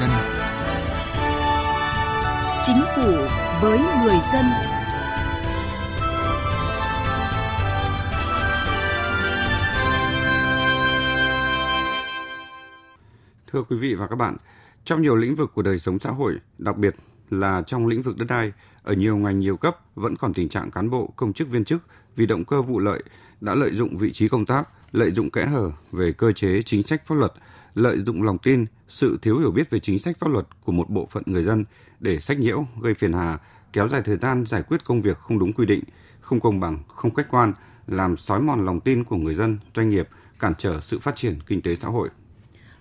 dân. Chính phủ với người dân. Thưa quý vị và các bạn, trong nhiều lĩnh vực của đời sống xã hội, đặc biệt là trong lĩnh vực đất đai, ở nhiều ngành nhiều cấp vẫn còn tình trạng cán bộ, công chức viên chức vì động cơ vụ lợi đã lợi dụng vị trí công tác, lợi dụng kẽ hở về cơ chế chính sách pháp luật, lợi dụng lòng tin, sự thiếu hiểu biết về chính sách pháp luật của một bộ phận người dân để sách nhiễu, gây phiền hà, kéo dài thời gian giải quyết công việc không đúng quy định, không công bằng, không khách quan, làm sói mòn lòng tin của người dân, doanh nghiệp, cản trở sự phát triển kinh tế xã hội.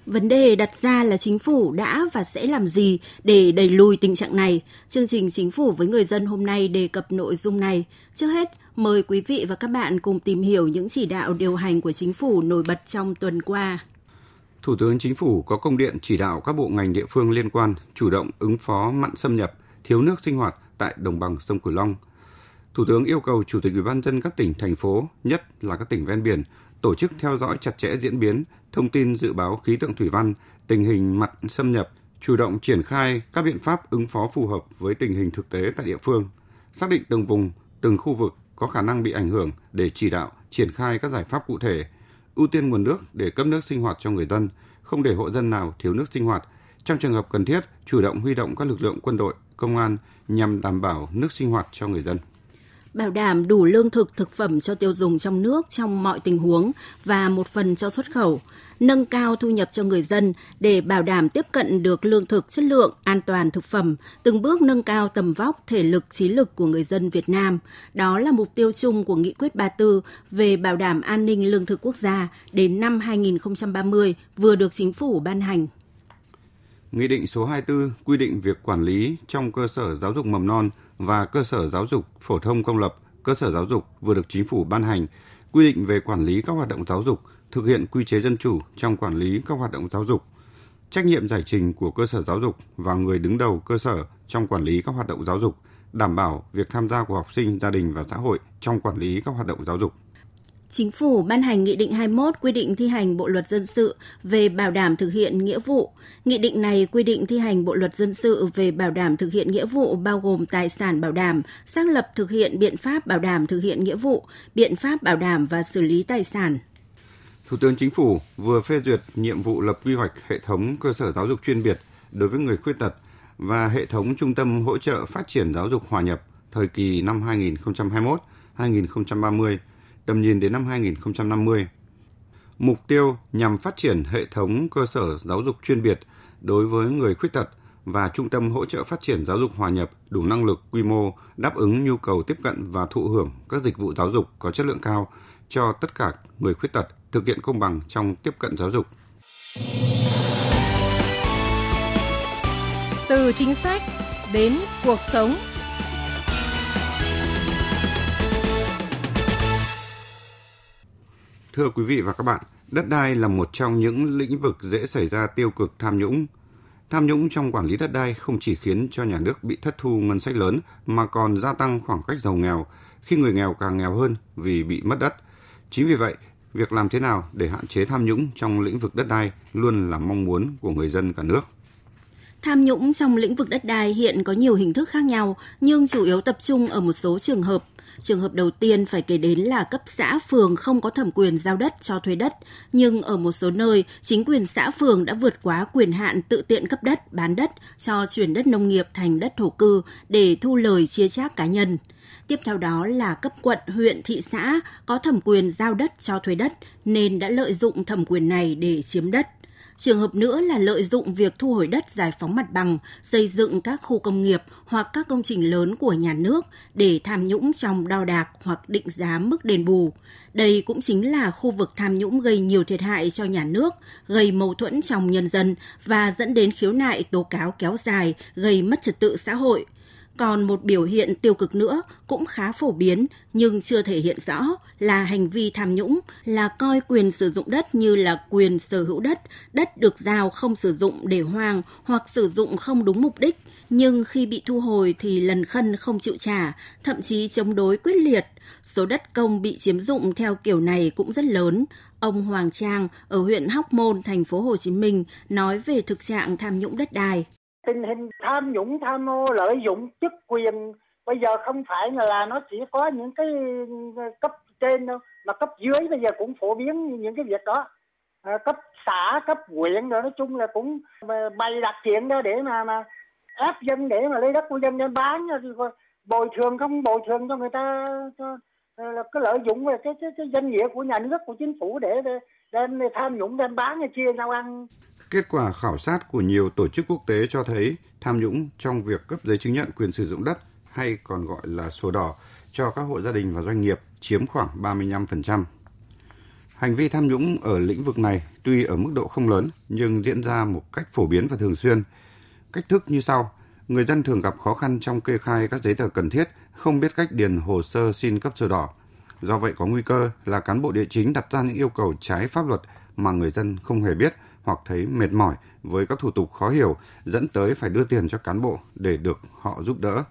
Vấn đề đặt ra là chính phủ đã và sẽ làm gì để đẩy lùi tình trạng này. Chương trình Chính phủ với người dân hôm nay đề cập nội dung này. Trước hết, mời quý vị và các bạn cùng tìm hiểu những chỉ đạo điều hành của chính phủ nổi bật trong tuần qua. Thủ tướng Chính phủ có công điện chỉ đạo các bộ ngành địa phương liên quan chủ động ứng phó mặn xâm nhập, thiếu nước sinh hoạt tại đồng bằng sông Cửu Long. Thủ tướng yêu cầu Chủ tịch Ủy ban dân các tỉnh, thành phố, nhất là các tỉnh ven biển, tổ chức theo dõi chặt chẽ diễn biến, thông tin dự báo khí tượng thủy văn, tình hình mặn xâm nhập, chủ động triển khai các biện pháp ứng phó phù hợp với tình hình thực tế tại địa phương, xác định từng vùng, từng khu vực có khả năng bị ảnh hưởng để chỉ đạo triển khai các giải pháp cụ thể, ưu tiên nguồn nước để cấp nước sinh hoạt cho người dân, không để hộ dân nào thiếu nước sinh hoạt. Trong trường hợp cần thiết, chủ động huy động các lực lượng quân đội, công an nhằm đảm bảo nước sinh hoạt cho người dân bảo đảm đủ lương thực thực phẩm cho tiêu dùng trong nước trong mọi tình huống và một phần cho xuất khẩu, nâng cao thu nhập cho người dân để bảo đảm tiếp cận được lương thực chất lượng, an toàn thực phẩm, từng bước nâng cao tầm vóc, thể lực, trí lực của người dân Việt Nam. Đó là mục tiêu chung của Nghị quyết 34 về bảo đảm an ninh lương thực quốc gia đến năm 2030 vừa được chính phủ ban hành. Nghị định số 24 quy định việc quản lý trong cơ sở giáo dục mầm non và cơ sở giáo dục phổ thông công lập, cơ sở giáo dục vừa được chính phủ ban hành, quy định về quản lý các hoạt động giáo dục, thực hiện quy chế dân chủ trong quản lý các hoạt động giáo dục, trách nhiệm giải trình của cơ sở giáo dục và người đứng đầu cơ sở trong quản lý các hoạt động giáo dục, đảm bảo việc tham gia của học sinh, gia đình và xã hội trong quản lý các hoạt động giáo dục. Chính phủ ban hành Nghị định 21 quy định thi hành Bộ luật dân sự về bảo đảm thực hiện nghĩa vụ. Nghị định này quy định thi hành Bộ luật dân sự về bảo đảm thực hiện nghĩa vụ bao gồm tài sản bảo đảm, xác lập thực hiện biện pháp bảo đảm thực hiện nghĩa vụ, biện pháp bảo đảm và xử lý tài sản. Thủ tướng Chính phủ vừa phê duyệt nhiệm vụ lập quy hoạch hệ thống cơ sở giáo dục chuyên biệt đối với người khuyết tật và hệ thống trung tâm hỗ trợ phát triển giáo dục hòa nhập thời kỳ năm 2021-2030 tầm nhìn đến năm 2050. Mục tiêu nhằm phát triển hệ thống cơ sở giáo dục chuyên biệt đối với người khuyết tật và trung tâm hỗ trợ phát triển giáo dục hòa nhập đủ năng lực, quy mô đáp ứng nhu cầu tiếp cận và thụ hưởng các dịch vụ giáo dục có chất lượng cao cho tất cả người khuyết tật thực hiện công bằng trong tiếp cận giáo dục. Từ chính sách đến cuộc sống Thưa quý vị và các bạn, đất đai là một trong những lĩnh vực dễ xảy ra tiêu cực tham nhũng. Tham nhũng trong quản lý đất đai không chỉ khiến cho nhà nước bị thất thu ngân sách lớn mà còn gia tăng khoảng cách giàu nghèo khi người nghèo càng nghèo hơn vì bị mất đất. Chính vì vậy, việc làm thế nào để hạn chế tham nhũng trong lĩnh vực đất đai luôn là mong muốn của người dân cả nước. Tham nhũng trong lĩnh vực đất đai hiện có nhiều hình thức khác nhau, nhưng chủ yếu tập trung ở một số trường hợp Trường hợp đầu tiên phải kể đến là cấp xã phường không có thẩm quyền giao đất cho thuê đất, nhưng ở một số nơi, chính quyền xã phường đã vượt quá quyền hạn tự tiện cấp đất, bán đất cho chuyển đất nông nghiệp thành đất thổ cư để thu lời chia chác cá nhân. Tiếp theo đó là cấp quận, huyện, thị xã có thẩm quyền giao đất cho thuê đất nên đã lợi dụng thẩm quyền này để chiếm đất. Trường hợp nữa là lợi dụng việc thu hồi đất giải phóng mặt bằng, xây dựng các khu công nghiệp hoặc các công trình lớn của nhà nước để tham nhũng trong đo đạc hoặc định giá mức đền bù. Đây cũng chính là khu vực tham nhũng gây nhiều thiệt hại cho nhà nước, gây mâu thuẫn trong nhân dân và dẫn đến khiếu nại tố cáo kéo dài, gây mất trật tự xã hội. Còn một biểu hiện tiêu cực nữa cũng khá phổ biến nhưng chưa thể hiện rõ là hành vi tham nhũng là coi quyền sử dụng đất như là quyền sở hữu đất, đất được giao không sử dụng để hoang hoặc sử dụng không đúng mục đích, nhưng khi bị thu hồi thì lần khân không chịu trả, thậm chí chống đối quyết liệt. Số đất công bị chiếm dụng theo kiểu này cũng rất lớn. Ông Hoàng Trang ở huyện Hóc Môn, thành phố Hồ Chí Minh nói về thực trạng tham nhũng đất đai tình hình tham nhũng tham ô lợi dụng chức quyền. Bây giờ không phải là nó chỉ có những cái ờ, cấp trên đâu mà cấp dưới bây giờ cũng phổ biến những cái việc đó. À, cấp xã cấp huyện rồi nói chung là cũng ờ, bày đặt chuyện đó để mà mà ép dân để mà lấy đất của dân đem bán rồi bồi thường không bồi thường cho người ta cho là cái lợi dụng về cái, cái, cái danh nghĩa của nhà nước của chính phủ để, để đem tham nhũng đem bán hay chia nhau ăn. Kết quả khảo sát của nhiều tổ chức quốc tế cho thấy tham nhũng trong việc cấp giấy chứng nhận quyền sử dụng đất hay còn gọi là sổ đỏ cho các hộ gia đình và doanh nghiệp chiếm khoảng 35%. Hành vi tham nhũng ở lĩnh vực này tuy ở mức độ không lớn nhưng diễn ra một cách phổ biến và thường xuyên. Cách thức như sau: người dân thường gặp khó khăn trong kê khai các giấy tờ cần thiết, không biết cách điền hồ sơ xin cấp sổ đỏ. Do vậy có nguy cơ là cán bộ địa chính đặt ra những yêu cầu trái pháp luật mà người dân không hề biết hoặc thấy mệt mỏi với các thủ tục khó hiểu dẫn tới phải đưa tiền cho cán bộ để được họ giúp đỡ.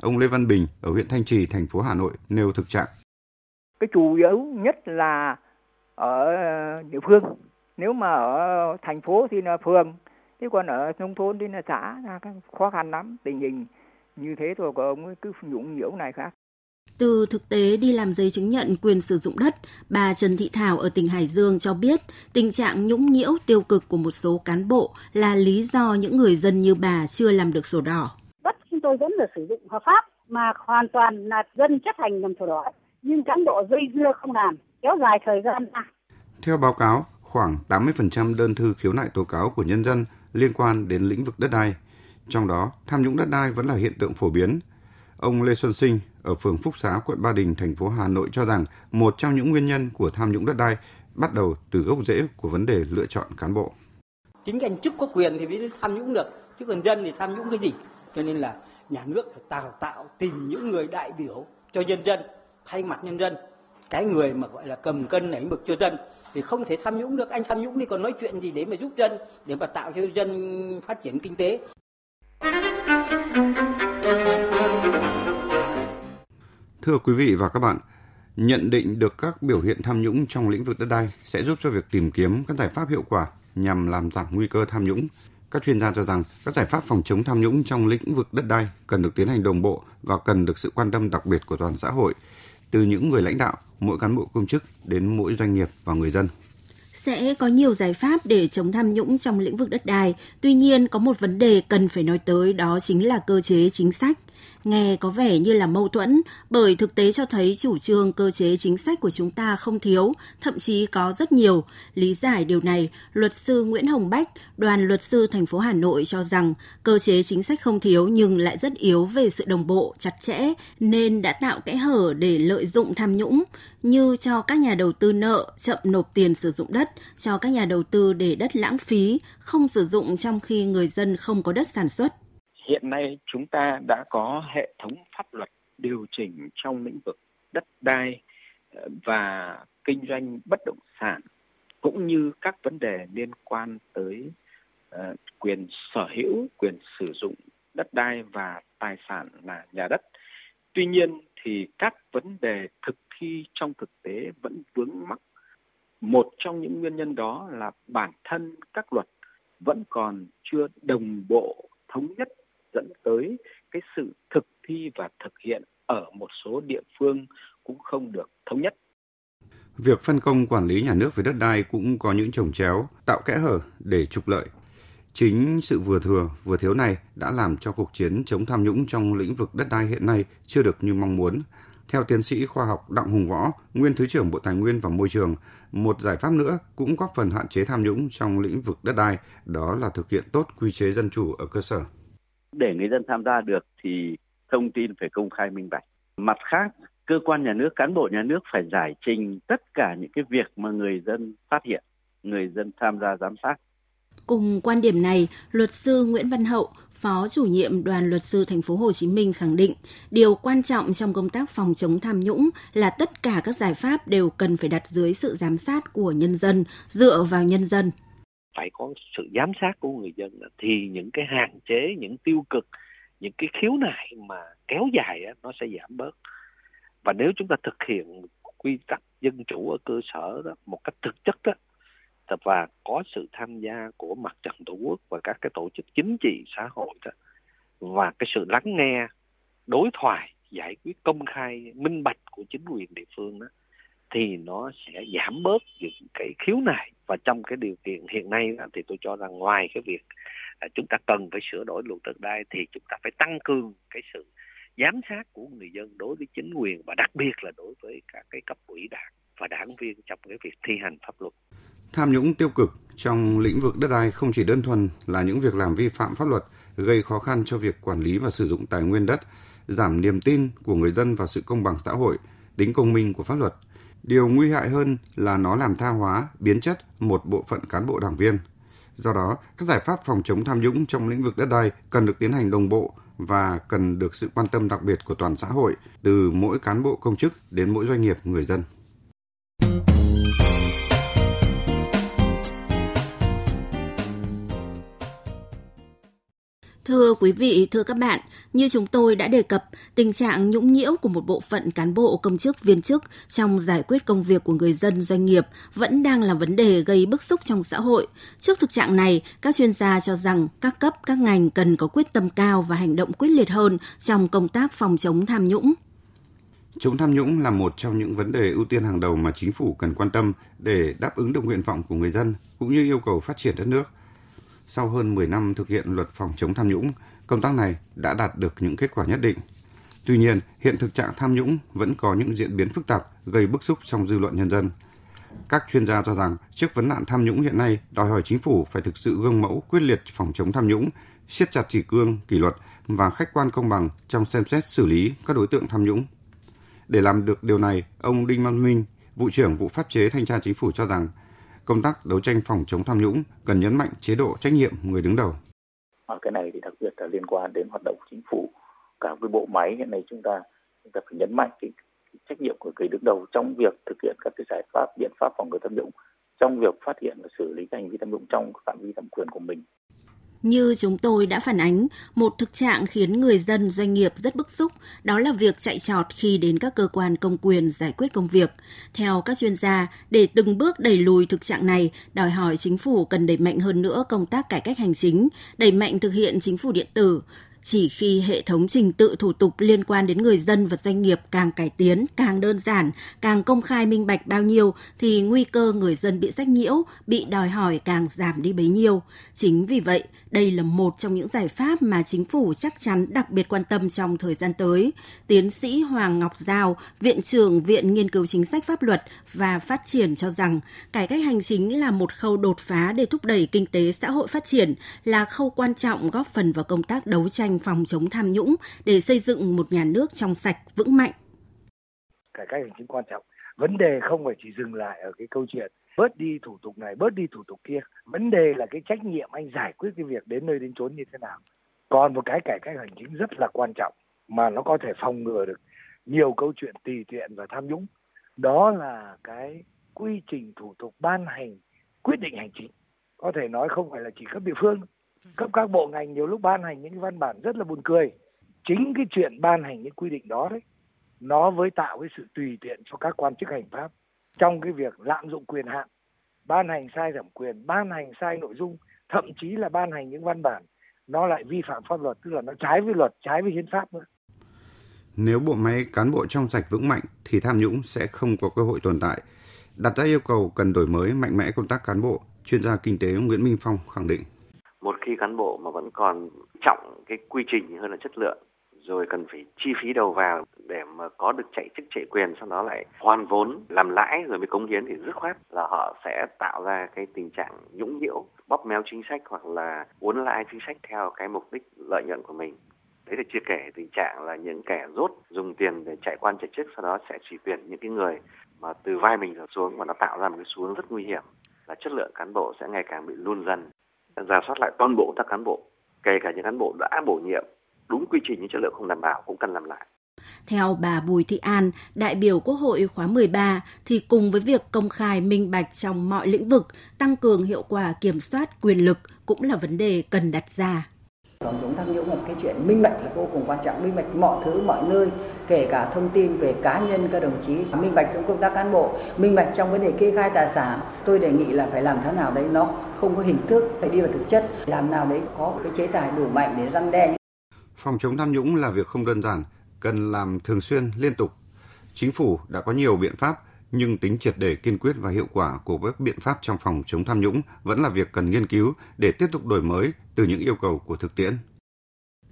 Ông Lê Văn Bình ở huyện Thanh Trì, thành phố Hà Nội nêu thực trạng. Cái chủ yếu nhất là ở địa phương. Nếu mà ở thành phố thì là phường, thế còn ở nông thôn thì là xã, khó khăn lắm. Tình hình như thế thôi, Của ông cứ nhũng nhiễu này khác. Từ thực tế đi làm giấy chứng nhận quyền sử dụng đất, bà Trần Thị Thảo ở tỉnh Hải Dương cho biết tình trạng nhũng nhiễu tiêu cực của một số cán bộ là lý do những người dân như bà chưa làm được sổ đỏ. Đất chúng tôi vẫn là sử dụng hợp pháp mà hoàn toàn là dân chấp hành làm sổ đỏ, nhưng cán bộ dây dưa không làm, kéo dài thời gian ra. Theo báo cáo, khoảng 80% đơn thư khiếu nại tố cáo của nhân dân liên quan đến lĩnh vực đất đai. Trong đó, tham nhũng đất đai vẫn là hiện tượng phổ biến. Ông Lê Xuân Sinh, ở phường Phúc Xá, quận Ba Đình, thành phố Hà Nội cho rằng một trong những nguyên nhân của tham nhũng đất đai bắt đầu từ gốc rễ của vấn đề lựa chọn cán bộ. Chính anh chức có quyền thì mới tham nhũng được, chứ còn dân thì tham nhũng cái gì? Cho nên là nhà nước phải tạo tạo tìm những người đại biểu cho nhân dân, thay mặt nhân dân. Cái người mà gọi là cầm cân nảy mực cho dân thì không thể tham nhũng được. Anh tham nhũng đi còn nói chuyện gì để mà giúp dân, để mà tạo cho dân phát triển kinh tế. Thưa quý vị và các bạn, nhận định được các biểu hiện tham nhũng trong lĩnh vực đất đai sẽ giúp cho việc tìm kiếm các giải pháp hiệu quả nhằm làm giảm nguy cơ tham nhũng. Các chuyên gia cho rằng các giải pháp phòng chống tham nhũng trong lĩnh vực đất đai cần được tiến hành đồng bộ và cần được sự quan tâm đặc biệt của toàn xã hội, từ những người lãnh đạo, mỗi cán bộ công chức đến mỗi doanh nghiệp và người dân sẽ có nhiều giải pháp để chống tham nhũng trong lĩnh vực đất đai. Tuy nhiên, có một vấn đề cần phải nói tới đó chính là cơ chế chính sách. Nghe có vẻ như là mâu thuẫn, bởi thực tế cho thấy chủ trương cơ chế chính sách của chúng ta không thiếu, thậm chí có rất nhiều. Lý giải điều này, luật sư Nguyễn Hồng Bách, đoàn luật sư thành phố Hà Nội cho rằng cơ chế chính sách không thiếu nhưng lại rất yếu về sự đồng bộ, chặt chẽ, nên đã tạo kẽ hở để lợi dụng tham nhũng, như cho các nhà đầu tư nợ chậm nộp tiền sử dụng đất, cho các nhà đầu tư để đất lãng phí, không sử dụng trong khi người dân không có đất sản xuất hiện nay chúng ta đã có hệ thống pháp luật điều chỉnh trong lĩnh vực đất đai ờ, và kinh doanh bất động sản cũng như các vấn đề liên quan tới ờ, quyền sở hữu, quyền sử dụng đất đai và tài sản là nhà đất. Tuy nhiên thì các vấn đề thực thi trong thực tế vẫn vướng mắc. Một trong những nguyên nhân đó là bản thân các luật vẫn còn chưa đồng bộ thống nhất dẫn tới cái sự thực thi và thực hiện ở một số địa phương cũng không được thống nhất. Việc phân công quản lý nhà nước về đất đai cũng có những trồng chéo, tạo kẽ hở để trục lợi. Chính sự vừa thừa, vừa thiếu này đã làm cho cuộc chiến chống tham nhũng trong lĩnh vực đất đai hiện nay chưa được như mong muốn. Theo tiến sĩ khoa học Đặng Hùng Võ, nguyên Thứ trưởng Bộ Tài nguyên và Môi trường, một giải pháp nữa cũng góp phần hạn chế tham nhũng trong lĩnh vực đất đai, đó là thực hiện tốt quy chế dân chủ ở cơ sở. Để người dân tham gia được thì thông tin phải công khai minh bạch. Mặt khác, cơ quan nhà nước, cán bộ nhà nước phải giải trình tất cả những cái việc mà người dân phát hiện, người dân tham gia giám sát. Cùng quan điểm này, luật sư Nguyễn Văn Hậu, Phó chủ nhiệm đoàn luật sư thành phố Hồ Chí Minh khẳng định, điều quan trọng trong công tác phòng chống tham nhũng là tất cả các giải pháp đều cần phải đặt dưới sự giám sát của nhân dân, dựa vào nhân dân. Phải có sự giám sát của người dân thì những cái hạn chế, những tiêu cực, những cái khiếu nại mà kéo dài nó sẽ giảm bớt. Và nếu chúng ta thực hiện quy tắc dân chủ ở cơ sở đó một cách thực chất đó, và có sự tham gia của mặt trận tổ quốc và các cái tổ chức chính trị xã hội đó, và cái sự lắng nghe, đối thoại, giải quyết công khai, minh bạch của chính quyền địa phương đó thì nó sẽ giảm bớt những cái khiếu nại và trong cái điều kiện hiện nay thì tôi cho rằng ngoài cái việc chúng ta cần phải sửa đổi luật đất đai thì chúng ta phải tăng cường cái sự giám sát của người dân đối với chính quyền và đặc biệt là đối với các cái cấp ủy đảng và đảng viên trong cái việc thi hành pháp luật. Tham nhũng tiêu cực trong lĩnh vực đất đai không chỉ đơn thuần là những việc làm vi phạm pháp luật, gây khó khăn cho việc quản lý và sử dụng tài nguyên đất, giảm niềm tin của người dân vào sự công bằng xã hội, tính công minh của pháp luật. Điều nguy hại hơn là nó làm tha hóa, biến chất một bộ phận cán bộ đảng viên. Do đó, các giải pháp phòng chống tham nhũng trong lĩnh vực đất đai cần được tiến hành đồng bộ và cần được sự quan tâm đặc biệt của toàn xã hội, từ mỗi cán bộ công chức đến mỗi doanh nghiệp người dân. Thưa quý vị, thưa các bạn, như chúng tôi đã đề cập, tình trạng nhũng nhiễu của một bộ phận cán bộ công chức viên chức trong giải quyết công việc của người dân doanh nghiệp vẫn đang là vấn đề gây bức xúc trong xã hội. Trước thực trạng này, các chuyên gia cho rằng các cấp, các ngành cần có quyết tâm cao và hành động quyết liệt hơn trong công tác phòng chống tham nhũng. Chống tham nhũng là một trong những vấn đề ưu tiên hàng đầu mà chính phủ cần quan tâm để đáp ứng được nguyện vọng của người dân cũng như yêu cầu phát triển đất nước – sau hơn 10 năm thực hiện luật phòng chống tham nhũng, công tác này đã đạt được những kết quả nhất định. Tuy nhiên, hiện thực trạng tham nhũng vẫn có những diễn biến phức tạp gây bức xúc trong dư luận nhân dân. Các chuyên gia cho rằng trước vấn nạn tham nhũng hiện nay đòi hỏi chính phủ phải thực sự gương mẫu quyết liệt phòng chống tham nhũng, siết chặt chỉ cương, kỷ luật và khách quan công bằng trong xem xét xử lý các đối tượng tham nhũng. Để làm được điều này, ông Đinh Văn Minh, vụ trưởng vụ pháp chế thanh tra chính phủ cho rằng công tác đấu tranh phòng chống tham nhũng cần nhấn mạnh chế độ trách nhiệm người đứng đầu. Và cái này thì đặc biệt là liên quan đến hoạt động của chính phủ, cả với bộ máy hiện nay chúng ta chúng ta phải nhấn mạnh cái, cái trách nhiệm của người đứng đầu trong việc thực hiện các cái giải pháp biện pháp phòng ngừa tham nhũng, trong việc phát hiện và xử lý các hành vi tham nhũng trong phạm vi thẩm quyền của mình. Như chúng tôi đã phản ánh, một thực trạng khiến người dân doanh nghiệp rất bức xúc, đó là việc chạy trọt khi đến các cơ quan công quyền giải quyết công việc. Theo các chuyên gia, để từng bước đẩy lùi thực trạng này, đòi hỏi chính phủ cần đẩy mạnh hơn nữa công tác cải cách hành chính, đẩy mạnh thực hiện chính phủ điện tử, chỉ khi hệ thống trình tự thủ tục liên quan đến người dân và doanh nghiệp càng cải tiến, càng đơn giản, càng công khai minh bạch bao nhiêu thì nguy cơ người dân bị sách nhiễu, bị đòi hỏi càng giảm đi bấy nhiêu. Chính vì vậy, đây là một trong những giải pháp mà chính phủ chắc chắn đặc biệt quan tâm trong thời gian tới. Tiến sĩ Hoàng Ngọc Giao, Viện trưởng Viện Nghiên cứu Chính sách Pháp luật và Phát triển cho rằng cải cách hành chính là một khâu đột phá để thúc đẩy kinh tế xã hội phát triển, là khâu quan trọng góp phần vào công tác đấu tranh phòng chống tham nhũng để xây dựng một nhà nước trong sạch, vững mạnh. Cải cách hành chính quan trọng. Vấn đề không phải chỉ dừng lại ở cái câu chuyện bớt đi thủ tục này bớt đi thủ tục kia vấn đề là cái trách nhiệm anh giải quyết cái việc đến nơi đến chốn như thế nào còn một cái cải cách hành chính rất là quan trọng mà nó có thể phòng ngừa được nhiều câu chuyện tùy tiện và tham nhũng đó là cái quy trình thủ tục ban hành quyết định hành chính có thể nói không phải là chỉ cấp địa phương cấp các bộ ngành nhiều lúc ban hành những cái văn bản rất là buồn cười. Chính cái chuyện ban hành những quy định đó đấy, nó với tạo cái sự tùy tiện cho các quan chức hành pháp trong cái việc lạm dụng quyền hạn, ban hành sai thẩm quyền, ban hành sai nội dung, thậm chí là ban hành những văn bản nó lại vi phạm pháp luật, tức là nó trái với luật, trái với hiến pháp nữa. Nếu bộ máy, cán bộ trong sạch vững mạnh thì tham nhũng sẽ không có cơ hội tồn tại. Đặt ra yêu cầu cần đổi mới mạnh mẽ công tác cán bộ, chuyên gia kinh tế Nguyễn Minh Phong khẳng định một khi cán bộ mà vẫn còn trọng cái quy trình hơn là chất lượng, rồi cần phải chi phí đầu vào để mà có được chạy chức, chạy quyền, sau đó lại hoàn vốn, làm lãi rồi mới cống hiến thì dứt khoát là họ sẽ tạo ra cái tình trạng nhũng nhiễu, bóp méo chính sách hoặc là uốn lãi chính sách theo cái mục đích lợi nhuận của mình. Đấy là chưa kể tình trạng là những kẻ rốt dùng tiền để chạy quan, chạy chức, sau đó sẽ chỉ tuyển những cái người mà từ vai mình trở xuống và nó tạo ra một cái xuống rất nguy hiểm, là chất lượng cán bộ sẽ ngày càng bị luôn dần giả soát lại toàn bộ các cán bộ kể cả những cán bộ đã bổ nhiệm đúng quy trình nhưng chất lượng không đảm bảo cũng cần làm lại. Theo bà Bùi Thị An, đại biểu Quốc hội khóa 13, thì cùng với việc công khai minh bạch trong mọi lĩnh vực, tăng cường hiệu quả kiểm soát quyền lực cũng là vấn đề cần đặt ra. Phòng chống tham nhũng là cái chuyện minh bạch là vô cùng quan trọng, minh bạch mọi thứ, mọi nơi, kể cả thông tin về cá nhân các đồng chí, minh bạch trong công tác cán bộ, minh bạch trong vấn đề kê khai tài sản. Tôi đề nghị là phải làm thế nào đấy nó không có hình thức, phải đi vào thực chất, làm nào đấy có cái chế tài đủ mạnh để răn đe. Phòng chống tham nhũng là việc không đơn giản, cần làm thường xuyên, liên tục. Chính phủ đã có nhiều biện pháp, nhưng tính triệt để kiên quyết và hiệu quả của các biện pháp trong phòng chống tham nhũng vẫn là việc cần nghiên cứu để tiếp tục đổi mới từ những yêu cầu của thực tiễn.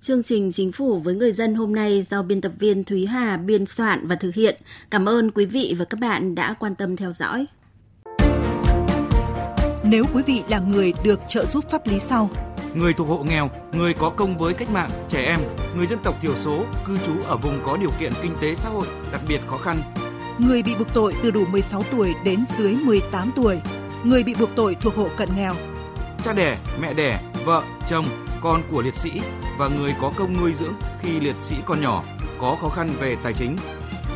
Chương trình Chính phủ với người dân hôm nay do biên tập viên Thúy Hà biên soạn và thực hiện. Cảm ơn quý vị và các bạn đã quan tâm theo dõi. Nếu quý vị là người được trợ giúp pháp lý sau, người thuộc hộ nghèo, người có công với cách mạng, trẻ em, người dân tộc thiểu số, cư trú ở vùng có điều kiện kinh tế xã hội đặc biệt khó khăn, người bị buộc tội từ đủ 16 tuổi đến dưới 18 tuổi, người bị buộc tội thuộc hộ cận nghèo, cha đẻ, mẹ đẻ, vợ, chồng, con của liệt sĩ và người có công nuôi dưỡng khi liệt sĩ còn nhỏ, có khó khăn về tài chính.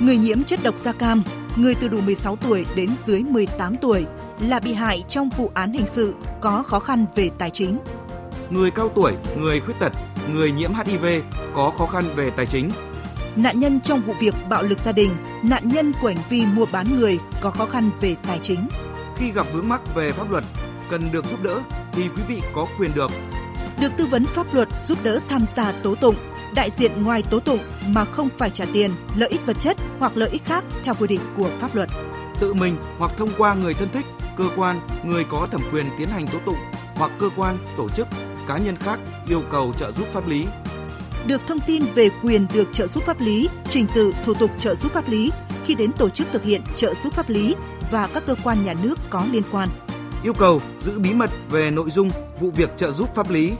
Người nhiễm chất độc da cam, người từ đủ 16 tuổi đến dưới 18 tuổi là bị hại trong vụ án hình sự có khó khăn về tài chính. Người cao tuổi, người khuyết tật, người nhiễm HIV có khó khăn về tài chính. Nạn nhân trong vụ việc bạo lực gia đình, nạn nhân của hành vi mua bán người có khó khăn về tài chính. Khi gặp vướng mắc về pháp luật, cần được giúp đỡ thì quý vị có quyền được được tư vấn pháp luật giúp đỡ tham gia tố tụng, đại diện ngoài tố tụng mà không phải trả tiền, lợi ích vật chất hoặc lợi ích khác theo quy định của pháp luật. Tự mình hoặc thông qua người thân thích, cơ quan, người có thẩm quyền tiến hành tố tụng hoặc cơ quan, tổ chức, cá nhân khác yêu cầu trợ giúp pháp lý. Được thông tin về quyền được trợ giúp pháp lý, trình tự thủ tục trợ giúp pháp lý khi đến tổ chức thực hiện trợ giúp pháp lý và các cơ quan nhà nước có liên quan. Yêu cầu giữ bí mật về nội dung vụ việc trợ giúp pháp lý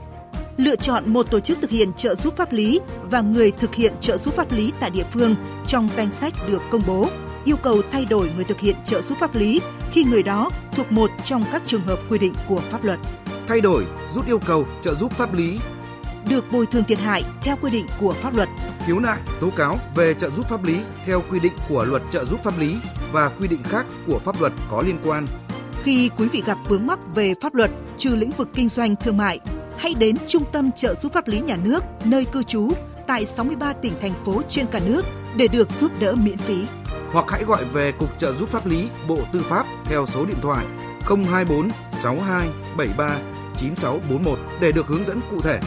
lựa chọn một tổ chức thực hiện trợ giúp pháp lý và người thực hiện trợ giúp pháp lý tại địa phương trong danh sách được công bố, yêu cầu thay đổi người thực hiện trợ giúp pháp lý khi người đó thuộc một trong các trường hợp quy định của pháp luật. Thay đổi, rút yêu cầu trợ giúp pháp lý được bồi thường thiệt hại theo quy định của pháp luật. Khiếu nại, tố cáo về trợ giúp pháp lý theo quy định của luật trợ giúp pháp lý và quy định khác của pháp luật có liên quan. Khi quý vị gặp vướng mắc về pháp luật trừ lĩnh vực kinh doanh thương mại, hãy đến Trung tâm trợ giúp pháp lý nhà nước nơi cư trú tại 63 tỉnh thành phố trên cả nước để được giúp đỡ miễn phí. Hoặc hãy gọi về Cục trợ giúp pháp lý Bộ Tư pháp theo số điện thoại 024 62 73 9641 để được hướng dẫn cụ thể.